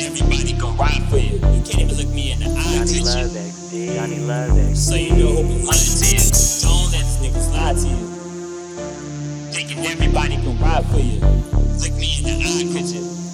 Everybody gon' ride for you. You can't even look me in the eye. Johnny Love XD. Johnny Love XD. So you know who be lying to you. Don't let niggas lie to you. Thinking everybody can ride for you. Look me in the eye, could you?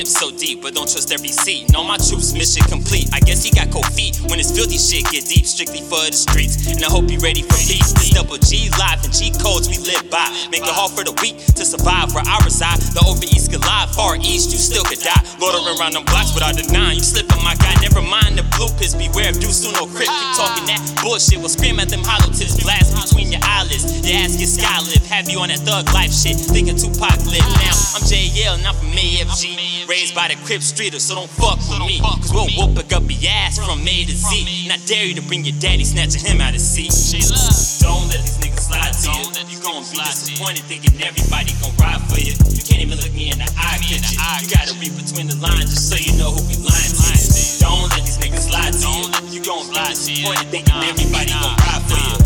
Whip so deep, but don't trust every seat. Know my troops, mission complete. I guess he got cold feet when his filthy shit get deep, strictly for the streets. And I hope he ready for peace. This double G life and G codes we live by. Make it hard for the weak to survive where I reside. The over east could lie, far east you still could die. Loitering around them blocks without denying. You slipping, my guy. Never mind the blue piss. Beware of deuce, no crip. Keep talking that bullshit. Will scream at them hollow tips. Blast between your eyelids. Your ass get sky live. Have you on that thug life shit. Thinking Tupac live now. I'm JL, not from AFG. Raised by the Crip Streeter, so don't fuck with me. Cause we'll whoop a guppy ass from A to Z. And I dare you to bring your daddy, snatching him out of seat. Don't let these niggas lie to you. You gon' be disappointed thinking everybody gon' ride for you. You can't even look me in the eye, could you? Gotta read between the lines just so you know who be lying to you. Don't let these niggas lie to you. You gon' be disappointed thinking everybody gon' ride for you.